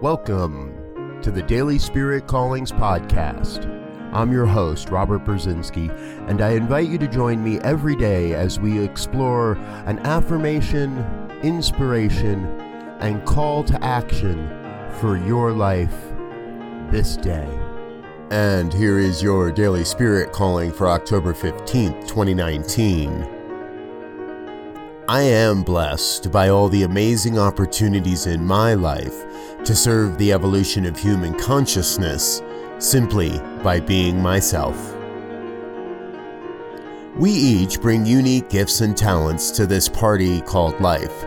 Welcome to the Daily Spirit Callings Podcast. I'm your host, Robert Brzezinski, and I invite you to join me every day as we explore an affirmation, inspiration, and call to action for your life this day. And here is your Daily Spirit Calling for October 15th, 2019. I am blessed by all the amazing opportunities in my life to serve the evolution of human consciousness simply by being myself. We each bring unique gifts and talents to this party called life.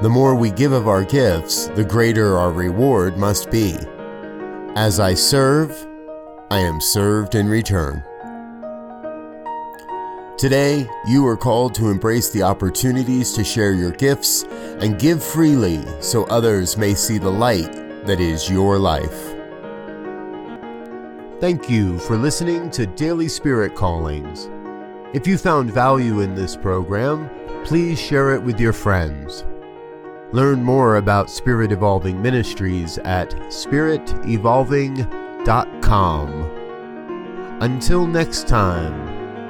The more we give of our gifts, the greater our reward must be. As I serve, I am served in return. Today, you are called to embrace the opportunities to share your gifts and give freely so others may see the light that is your life. Thank you for listening to Daily Spirit Callings. If you found value in this program, please share it with your friends. Learn more about Spirit Evolving Ministries at spiritevolving.com. Until next time,